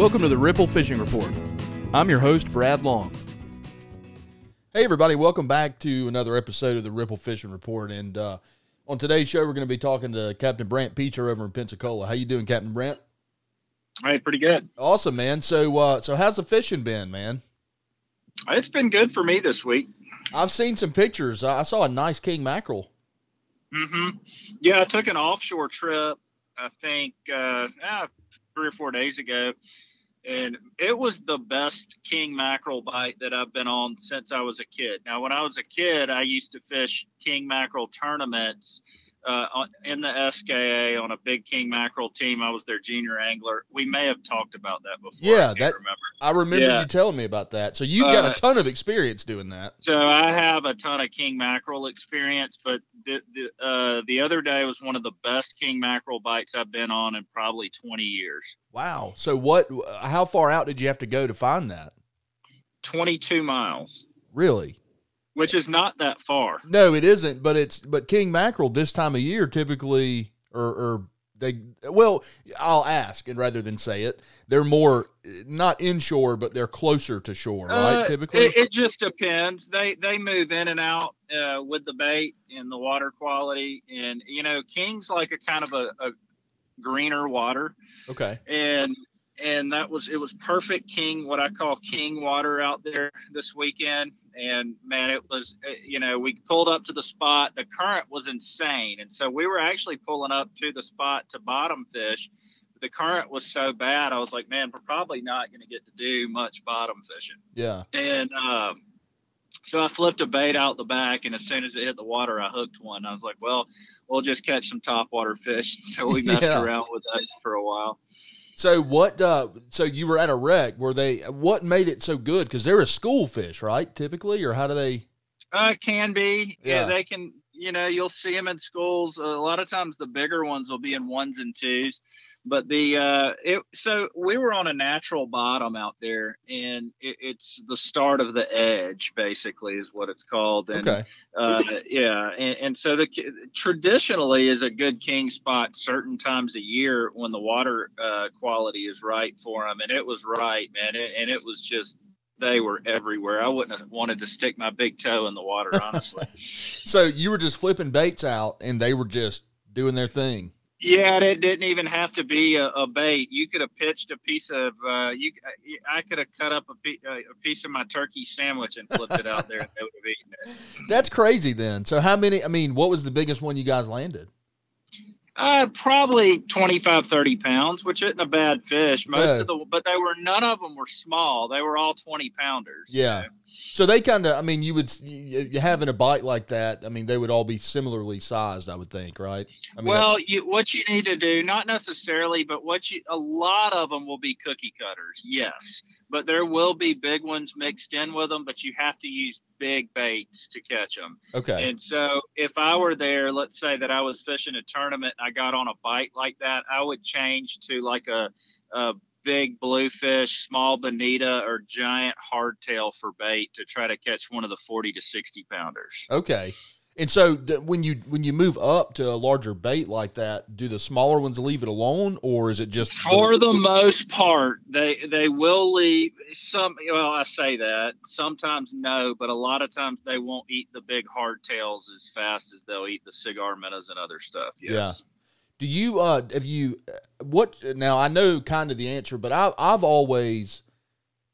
Welcome to the Ripple Fishing Report. I'm your host, Brad Long. Hey, everybody, welcome back to another episode of the Ripple Fishing Report. And uh, on today's show, we're going to be talking to Captain Brant Peacher over in Pensacola. How you doing, Captain Brant? All right, pretty good. Awesome, man. So, uh, so how's the fishing been, man? It's been good for me this week. I've seen some pictures. I saw a nice king mackerel. Mm-hmm. Yeah, I took an offshore trip. I think uh, ah, three or four days ago, and it was the best king mackerel bite that I've been on since I was a kid. Now, when I was a kid, I used to fish king mackerel tournaments uh, in the SKA on a big king mackerel team. I was their junior angler. We may have talked about that before. Yeah, I that remember. I remember yeah. you telling me about that. So you've got uh, a ton of experience doing that. So I have a ton of king mackerel experience, but the the, uh, the other day was one of the best king mackerel bites I've been on in probably 20 years. Wow. So what? How far out did you have to go to find that? 22 miles. Really? Which is not that far. No, it isn't. But it's but king mackerel this time of year typically, or, or they well, I'll ask, and rather than say it, they're more not inshore, but they're closer to shore, right? Uh, typically, it, it, just depends. They they move in and out uh, with the bait and the water quality, and you know, king's like a kind of a, a greener water. Okay. And and that was it was perfect king what i call king water out there this weekend. And man it was uh, you know we pulled up to the spot. The current was insane. And so we were actually pulling up to the spot to bottom fish. The current was so bad i was like man we're probably not going to get to do much bottom fishing. Yeah. And um, so i flipped a bait out the back and as soon as it hit the water i hooked one. I was like well we'll just catch some top water fish. So we messed yeah. around with that for a while so what? Uh, so you were at a wreck. Were they? What made it so good? Because they're a school fish, right? Typically, or how do they? Uh, can be. Yeah. yeah, they can you know, you'll see them in schools. a lot of times the bigger ones will be in ones and twos. But the uh, it so we were on a natural bottom out there, and it, it's the start of the edge, basically, is what it's called. And, okay. Uh, yeah, and, and so the traditionally is a good king spot certain times a year when the water uh, quality is right for them, and it was right, man, it, and it was just they were everywhere. I wouldn't have wanted to stick my big toe in the water, honestly. so you were just flipping baits out, and they were just doing their thing. Yeah, it didn't even have to be a, a bait. You could have pitched a piece of uh, you. I could have cut up a, a piece of my turkey sandwich and flipped it out there, and they would have eaten it. That's crazy. Then, so how many? I mean, what was the biggest one you guys landed? Uh, probably 25, 30 pounds, which isn't a bad fish. Most of the, but they were none of them were small. They were all 20 pounders. Yeah. So they kind of, I mean, you would you, you, having a bite like that. I mean, they would all be similarly sized, I would think, right? I mean, well, you, what you need to do, not necessarily, but what you, a lot of them will be cookie cutters. Yes, but there will be big ones mixed in with them. But you have to use big baits to catch them. Okay. And so if I were there, let's say that I was fishing a tournament and I got on a bite like that, I would change to like a, a big bluefish, small bonita, or giant hardtail for bait to try to catch one of the 40 to 60 pounders. Okay. And so when you when you move up to a larger bait like that, do the smaller ones leave it alone, or is it just for the most part they they will leave some? Well, I say that sometimes no, but a lot of times they won't eat the big hardtails as fast as they'll eat the cigar minnows and other stuff. Yes. Yeah. Do you uh have you what now? I know kind of the answer, but I I've always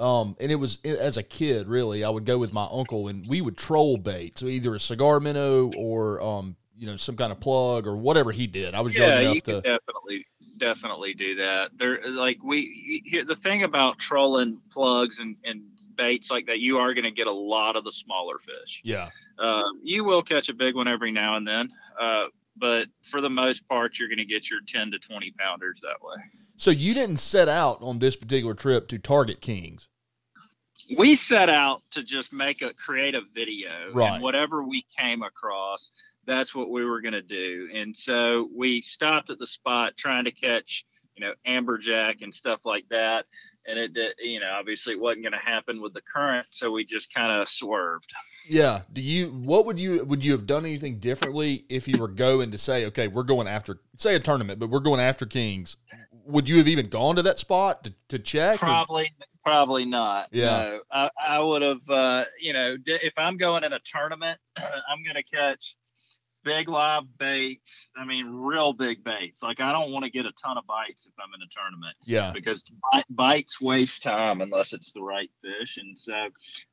um, and it was as a kid, really, I would go with my uncle and we would troll bait. So either a cigar minnow or, um, you know, some kind of plug or whatever he did. I was yeah, young enough to definitely, definitely do that. There, like we here, the thing about trolling plugs and, and baits like that, you are going to get a lot of the smaller fish. Yeah. Uh, you will catch a big one every now and then. Uh, but for the most part, you're going to get your 10 to 20 pounders that way. So you didn't set out on this particular trip to target kings we set out to just make a creative video right. and whatever we came across that's what we were going to do and so we stopped at the spot trying to catch you know amberjack and stuff like that and it did you know obviously it wasn't going to happen with the current so we just kind of swerved yeah do you what would you would you have done anything differently if you were going to say okay we're going after say a tournament but we're going after kings would you have even gone to that spot to, to check? or- Probably, probably not. Yeah. No, I, I would have. Uh, you know, if I'm going in a tournament, I'm going to catch big live baits. I mean, real big baits. Like I don't want to get a ton of bites if I'm in a tournament yeah. because bites waste time unless it's the right fish. And so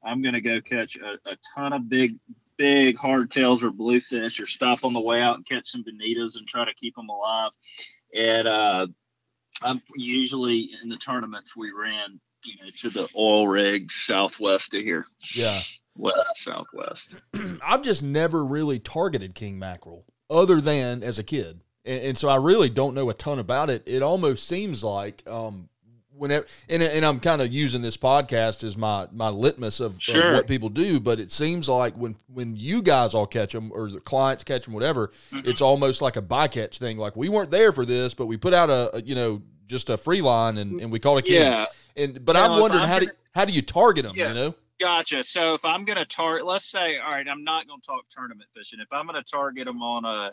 I'm going to go catch a, a ton of big, big hardtails or bluefish or stop on the way out and catch some bonitas and try to keep them alive. And uh, I'm usually in the tournaments we ran, you know, to the oil rigs southwest of here, Yeah. West, southwest. I've just never really targeted king mackerel other than as a kid. And, and so I really don't know a ton about it. It almost seems like, um, whenever, and, and I'm kind of using this podcast as my, my litmus of, of what people do, but it seems like when, when you guys all catch them or the clients catch them, whatever, Mhm. it's almost like a bycatch thing. Like we weren't there for this, but we put out a, a you know, just a free line and, and we called a king. Yeah, And, but Now, I'm wondering I'm how do, gonna- how do you target them, Yeah. you know? Gotcha. So if I'm going to target, let's say, all right, I'm not going to talk tournament fishing. If I'm going to target them on a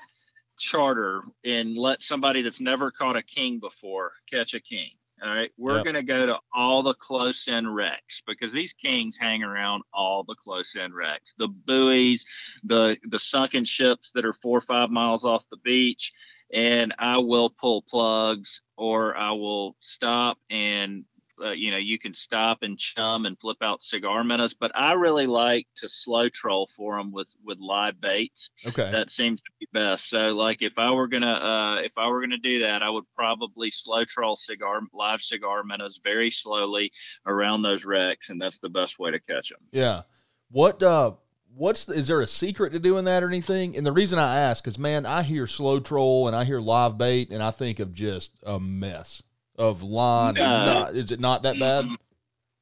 charter and let somebody that's never caught a king before catch a king, all right, we're Yep. going to go to all the close in wrecks because these kings hang around all the close in wrecks, the buoys, the the sunken ships that are four or five miles off the beach, and I will pull plugs or I will stop and uh, you know you can stop and chum and flip out cigar minnows but i really like to slow troll for them with with live baits Okay. that seems to be best so like if i were gonna uh if i were gonna do that i would probably slow troll cigar live cigar minnows very slowly around those wrecks and that's the best way to catch them Yeah. What uh what's the, is there a secret to doing that or anything? And the reason I ask is man, I hear slow troll and I hear live bait and I think of just a mess of line. and No. not, is it not that bad?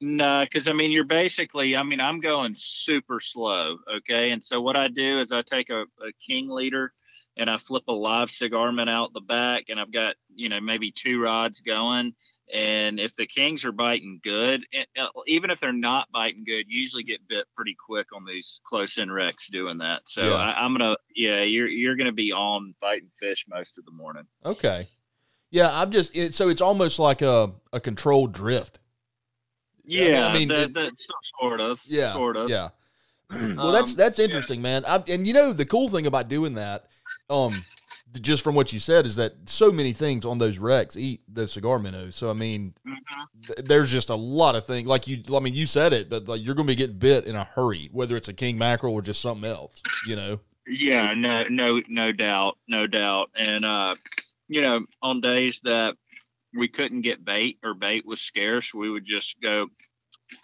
No, because I mean, you're basically, I mean, I'm going super slow. Okay. And so what I do is I take a, a king leader and I flip a live cigar minnow out the back and I've got, you know, maybe two rods going. And if the kings are biting good, uh, even if they're not biting good, you usually get bit pretty quick on these close in wrecks doing that. So Yeah. I, I'm gonna, yeah, you're you're gonna be on fighting fish most of the morning. Okay. Yeah, I'm just it, so it's almost like a a controlled drift. Yeah, I mean, that, it- that's sort of, Yeah. sort of. Yeah. well, that's Um, that's yeah. interesting, man. I, and you know the cool thing about doing that, um, just from what you said, is that so many things on those wrecks eat those cigar minnows. So I mean, Mhm. th- there's just a lot of things. Like you, I mean, you said it, but like you're going to be getting bit in a hurry, whether it's a king mackerel or just something else. You know. Yeah, no, no, no doubt, no doubt. And uh, you know, on days that we couldn't get bait or bait was scarce, we would just go.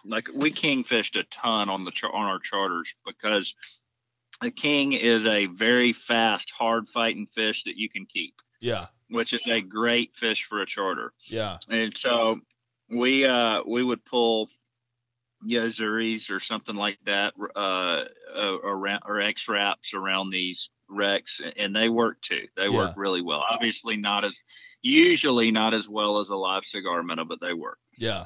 Like we kingfished a ton on the char- on our charters because a king is a very fast, hard fighting fish that you can keep, Yeah. which is a great fish for a charter. Yeah. And so we uh we would pull Yo-Zuris or something like that uh, uh around or X-Raps around these wrecks and they work too. They Yeah. work really well. Obviously not as usually not as well as a live cigar minnow, but they work. Yeah.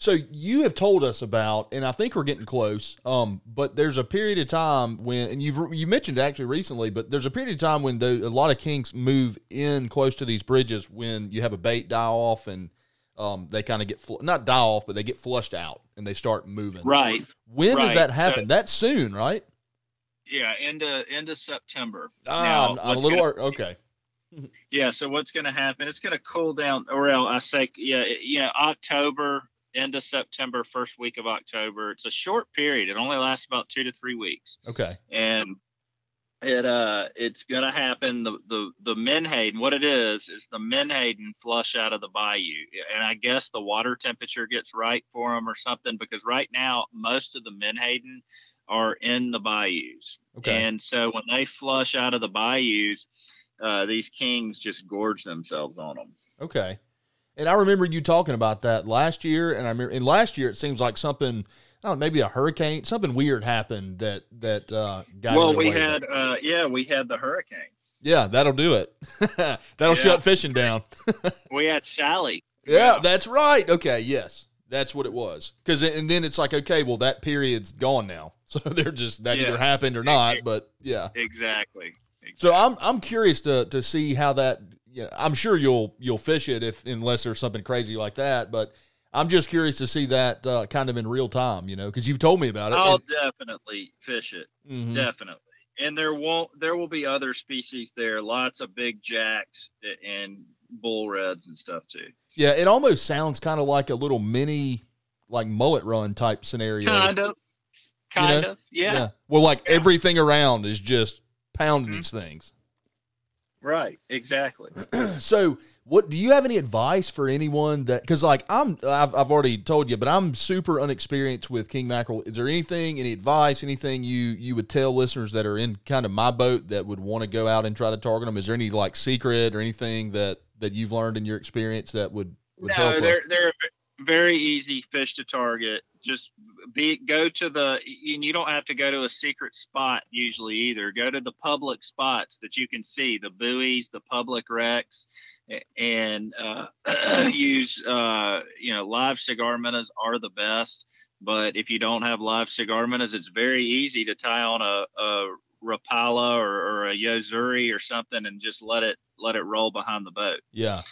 So you have told us about, and I think we're getting close. Um, but there's a period of time when, and you've you mentioned actually recently, but there's a period of time when the, a lot of kings move in close to these bridges when you have a bait die off and um, they kind of get fl- not die off, but they get flushed out and they start moving. Right. When does right. that So- happen? That's soon, right? Yeah, end of end of September. Ah, Now, I'm- I'm a little gonna- okay. Yeah. So what's going to happen? It's going to cool down. Or else I say, yeah, yeah, October, end of September, first week of October. It's a short period. It only lasts about two to three weeks, Okay. and it uh, it's going to happen. The the the menhaden. What it is is the menhaden flush out of the bayou, and I guess the water temperature gets right for them or something. Because right now, most of the menhaden are in the bayous. Okay. And so when they flush out of the bayous, uh, these kings just gorge themselves on them. Okay. And I remember you talking about that last year, and I remember, and last year it seems like something, I don't know, maybe a hurricane, something weird happened that that uh, got. well, we had, uh, yeah, we had the hurricane. yeah, that'll do it. that'll Yeah. shut fishing down. We had Sally. Yeah, that's right. Okay, yes, that's what it was. Because and then it's like, okay, well that period's gone now, so they're just that Yeah. either happened or not. But yeah, exactly. so I'm I'm curious to to see how that yeah, I'm sure you'll you'll fish it if unless there's something crazy like that. But I'm just curious to see that uh, kind of in real time, you know, because you've told me about it. I'll and- definitely fish it. Mhm. Definitely. And there won't there will be other species there, lots of big jacks and bull reds and stuff too. Yeah, it almost sounds kind of like a little mini, like mullet run type scenario. Kind of. Kind know? of. Yeah. Well, like Yeah. everything around is just pounding Mhm. these things. Right. Exactly. so, what do you have any advice for anyone that? Because like I'm, I've, I've already told you, but I'm super unexperienced with king mackerel. Is there anything, any advice, anything you you would tell listeners that are in kind of my boat that would want to go out and try to target them? Is there any like secret or anything that that you've learned in your experience that would would? No, they're they're very easy fish to target. Just be go to the and you don't have to go to a secret spot usually either. Go to the public spots that you can see, the buoys, the public wrecks, and uh, use uh, you know live cigar minnows are the best. But if you don't have live cigar minnows, it's very easy to tie on a, a Rapala or, or a Yo-Zuri or something and just let it let it roll behind the boat. Yeah,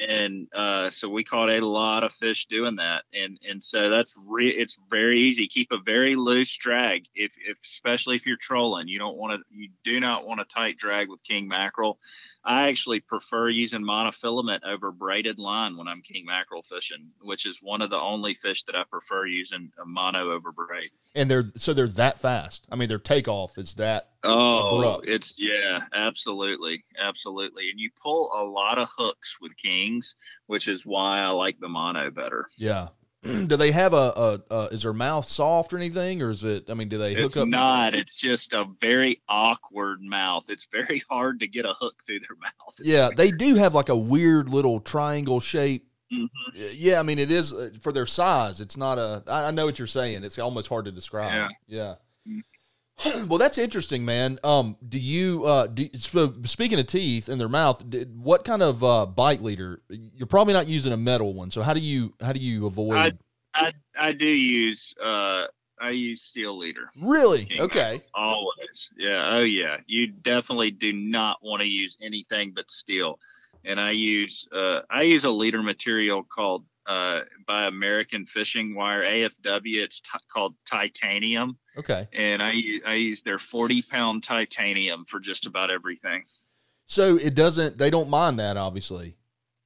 and uh, so we caught a lot of fish doing that, and and so that's re- it's very easy. Keep a very loose drag, if, if especially if you're trolling. You don't want to, you do not want a tight drag with king mackerel. I actually prefer using monofilament over braided line when I'm king mackerel fishing, which is one of the only fish that I prefer using a mono over braid. and they're so they're that fast. I mean, their takeoff is that. Oh, Abrupt. it's yeah, absolutely, absolutely. And you pull a lot of hooks with kings, which is why I like the mono better. Yeah. do they have a, a, a? Is their mouth soft or anything, or is it? I mean, do they hook It's up? It's not. It's just a very awkward mouth. It's very hard to get a hook through their mouth. It's Yeah, they do have like a weird little triangle shape. Mhm. Yeah, I mean, it is uh, for their size. It's not a. I know what you're saying. It's almost hard to describe. Yeah. Mm. well, that's interesting, man. Um, do you uh, do, so speaking of teeth in their mouth? Did, what kind of uh, bite leader? You're probably not using a metal one. So how do you how do you avoid? I I do use uh I use steel leader really? King Okay. always. Yeah. Oh yeah. You definitely do not want to use anything but steel. And I use uh I use a leader material called uh by American Fishing Wire AFW. It's t- called titanium. Okay. and I use their 40 pound titanium for just about everything. So it doesn't. They don't mind that, obviously.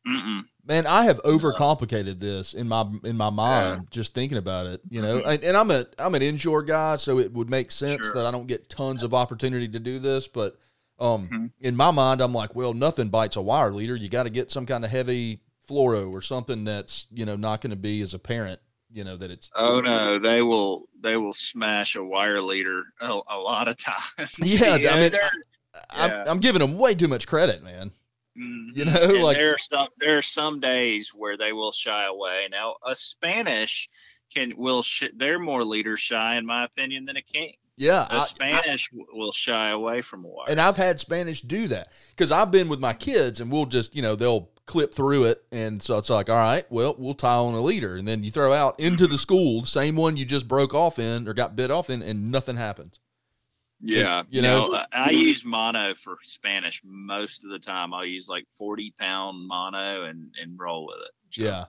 Mm-mm. Man, I have overcomplicated this in my in my mind just thinking about it. You know, and, and I'm a I'm an inshore guy, so it would make sense Sure. that I don't get tons of opportunity to do this. But um, Mhm. in my mind, I'm like, well, nothing bites a wire leader. You got to get some kind of heavy fluoro or something that's you know not going to be as apparent. You know that it's Oh no, they will they will smash a wire leader a, a lot of times. Yeah, i mean I, am Yeah. I'm giving them way too much credit, man. Mhm. you know, And like- there are some there are some days where they will shy away. Now a Spanish can will sh- they're more leader shy in my opinion than a king. Yeah, A I- I- Spanish w will shy away from a wire. And I've had Spanish do that because I've been with my kids and we'll just, you know, they'll clip through it. And so it's like, all right, well, we'll tie on a leader. And then you throw out into the school, same one you just broke off in or got bit off in, and nothing happens. Yeah, you you know- know, I, use mono for Spanish most of the time. I'll use like forty pound mono and and roll with it. So, Yeah.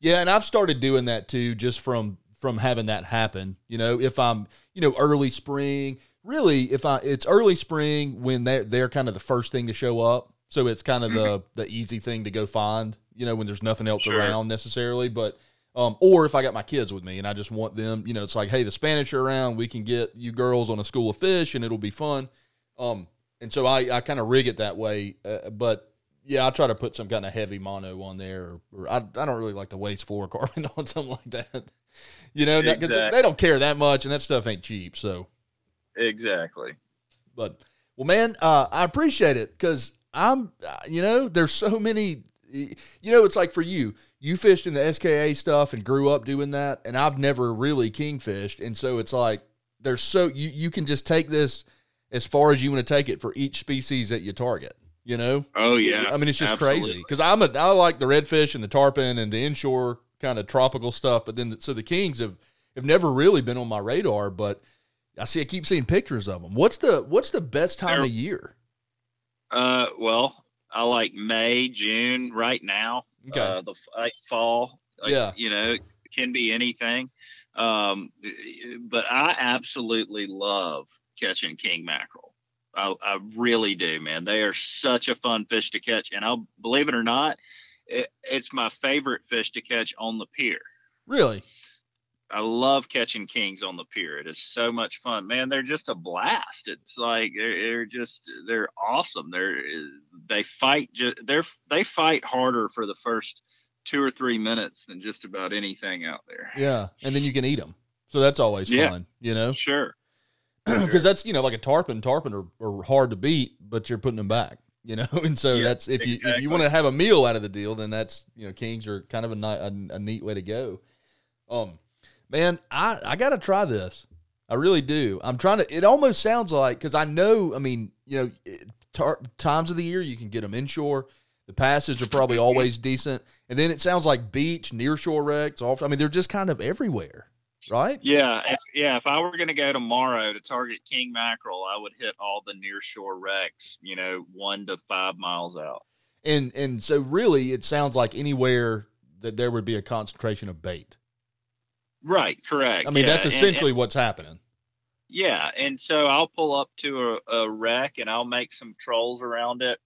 Yeah. And I've started doing that too, just from, from having that happen. You know, if I'm, you know, early spring, really, if I, it's early spring when they're, they're kind of the first thing to show up. So it's kind of the, the easy thing to go find, you know, when there's nothing else Sure. around necessarily. But, um, or if I got my kids with me and I just want them, you know, it's like, hey, the Spanish are around. We can get you girls on a school of fish and it'll be fun. Um, and so I, I kind of rig it that way. Uh, but yeah, I try to put some kind of heavy mono on there. Or, or I, I don't really like to waste fluorocarbon on something like that. You know, because Exactly. they don't care that much and that stuff ain't cheap. So, exactly. but well, man, uh, I appreciate it because I'm, uh, you know, there's so many. You know, it's like for you, you fished in the SKA stuff and grew up doing that, and I've never really kingfished, and so it's like there's so you you can just take this as far as you want to take it for each species that you target. You know, Oh yeah. I mean, it's just crazy because I'm a I like the redfish and the tarpon and the inshore kind of tropical stuff, but then so the kings have have never really been on my radar, but I see I keep seeing pictures of them. What's the what's the best time They're- of year? Uh, well, I like May, June, right now. Okay. Uh, the like fall. Like, Yeah. You know, it can be anything. Um, but I absolutely love catching king mackerel. I, I really do, man. They are such a fun fish to catch, and I'll believe it or not, it, it's my favorite fish to catch on the pier. Really? I love catching kings on the pier. It is so much fun, man. They're just a blast. It's like they're, they're just they're awesome. They're they fight. just they're they fight harder for the first two or three minutes than just about anything out there. Yeah. And then you can eat them. So that's always Yeah. fun, you know? Sure. Because that's, you know, like a tarpon. Tarpon are, are hard to beat, but you're putting them back, you know? And so Yeah, that's, if you, if you want to have a meal out of the deal, then that's, you know, kings are kind of a, a, a neat way to go. Um, man, I, I got to try this. I really do. I'm trying to, it almost sounds like, because I know, I mean, you know, it, tar, times of the year you can get them inshore. The passes are probably always decent. And then it sounds like beach, near shore wrecks. Off, I mean, they're just kind of everywhere, right? Yeah, if, yeah. If I were going to go tomorrow to target king mackerel, I would hit all the near shore wrecks. You know, one to five miles out. And and so really, it sounds like anywhere that there would be a concentration of bait. Right. Correct. I mean, yeah, that's and- essentially what's happening. Yeah, and so I'll pull up to a, a wreck and I'll make some trolls around it,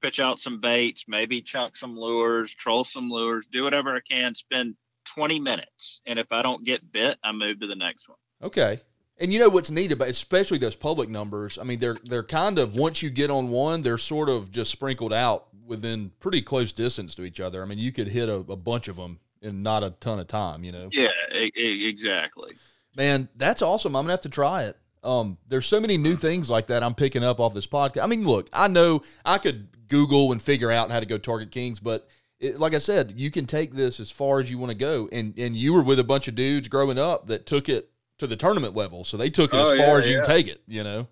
pitch out some baits, maybe chunk some lures, troll some lures, do whatever I can, spend 20 minutes. And if I don't get bit, I move to the next one. Okay. And you know what's neat about, especially those public numbers. I mean, they're they're kind of once you get on one, they're sort of just sprinkled out within pretty close distance to each other. I mean, you could hit a, a bunch of them in not a ton of time. You know. Yeah, e- exactly. Man, that's awesome. I'm gonna have to try it. Um, there's so many new things like that I'm picking up off this podcast. I mean, look, I know I could Google and figure out how to go target kings, but it, like I said, you can take this as far as you want to go. And and you were with a bunch of dudes growing up that took it to the tournament level, so they took it as Oh, far yeah, as you can yeah. take it. You know.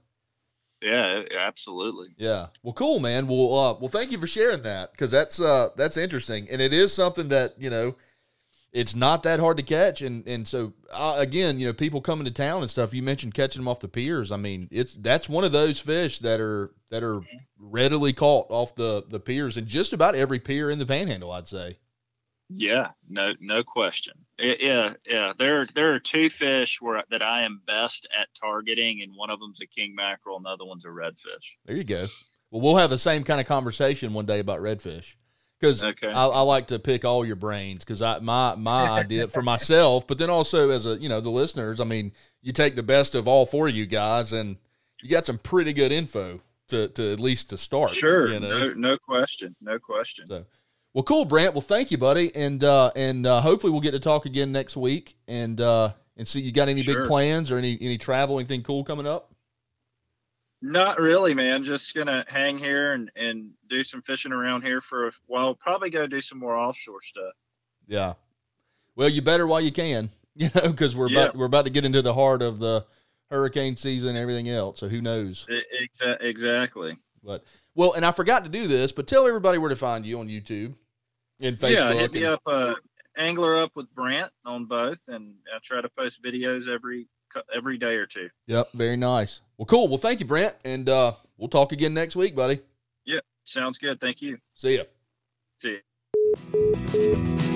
Yeah, absolutely. Yeah. Well, cool, man. Well, uh, well, thank you for sharing that because that's uh, that's interesting, and it is something that you know, it's not that hard to catch, and and so uh, again, you know, people coming to town and stuff. You mentioned catching them off the piers. I mean, it's that's one of those fish that are that are readily caught off the the piers, and just about every pier in the Panhandle, I'd say. Yeah, no, no question. Yeah, yeah. There, there are two fish where that I am best at targeting, and one of them's a king mackerel, and the other one's a redfish. There you go. Well, we'll have the same kind of conversation one day about redfish. Because Okay. I, I like to pick all your brains because I my my idea for myself, but then also as a you know the listeners. I mean, you take the best of all four of you guys, and you got some pretty good info to to at least to start. Sure, you know. no, no question, no question. So, well, cool, Brant. Well, thank you, buddy, and uh, and uh, hopefully we'll get to talk again next week, and uh, and see you got any big plans or any any travel, anything cool coming up. Not really, man. Just gonna hang here and and do some fishing around here for a while. Probably go do some more offshore stuff. Yeah. Well, you better while you can, you know, because we're Yeah. about we're about to get into the heart of the hurricane season and everything else. So who knows? Exa- exactly. But well, and I forgot to do this, but tell everybody where to find you on YouTube and Facebook. yeah, hit me and- up. Uh, Angler up with Brant on both, and I try to post videos every every day or two. Yep, very nice. Well, cool. Well, thank you, Brent, and uh, we'll talk again next week, buddy. Yeah, sounds good. Thank you. See ya. See you.